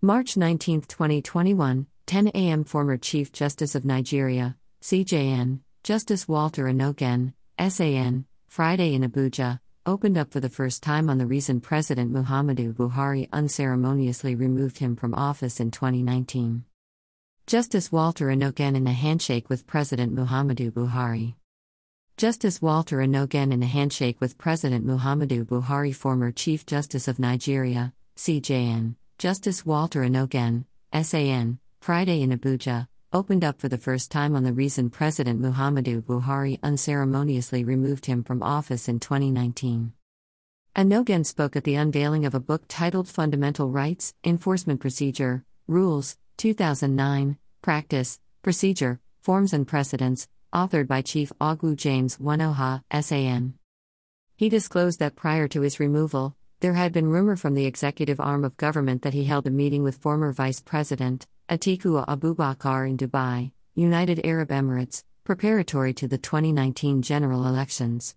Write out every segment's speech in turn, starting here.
March 19, 2021, 10 a.m. Former Chief Justice of Nigeria, CJN, Justice Walter Onnoghen, SAN, Friday in Abuja, opened up for the first time on the reason President Muhammadu Buhari unceremoniously removed him from office in 2019. Justice Walter Onnoghen in a handshake with President Muhammadu Buhari. Justice Walter Onnoghen in a handshake with President Muhammadu Buhari, former Chief Justice of Nigeria, CJN, Justice Walter Onnoghen, SAN, Friday in Abuja, opened up for the first time on the reason President Muhammadu Buhari unceremoniously removed him from office in 2019. Onnoghen spoke at the unveiling of a book titled Fundamental Rights, Enforcement Procedure, Rules, 2009, Practice, Procedure, Forms and Precedents, authored by Chief Ogwu James Onoha, SAN. He disclosed that prior to his removal, there had been rumor from the executive arm of government that he held a meeting with former Vice President Atiku Abubakar in Dubai, United Arab Emirates, preparatory to the 2019 general elections.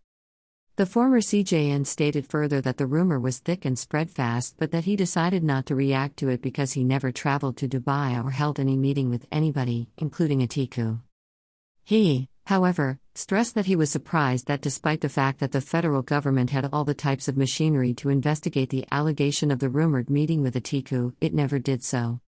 The former CJN stated further that the rumor was thick and spread fast, but that he decided not to react to it because he never traveled to Dubai or held any meeting with anybody, including Atiku. He, however, stressed that he was surprised that despite the fact that the federal government had all the types of machinery to investigate the allegation of the rumored meeting with Atiku, it never did so.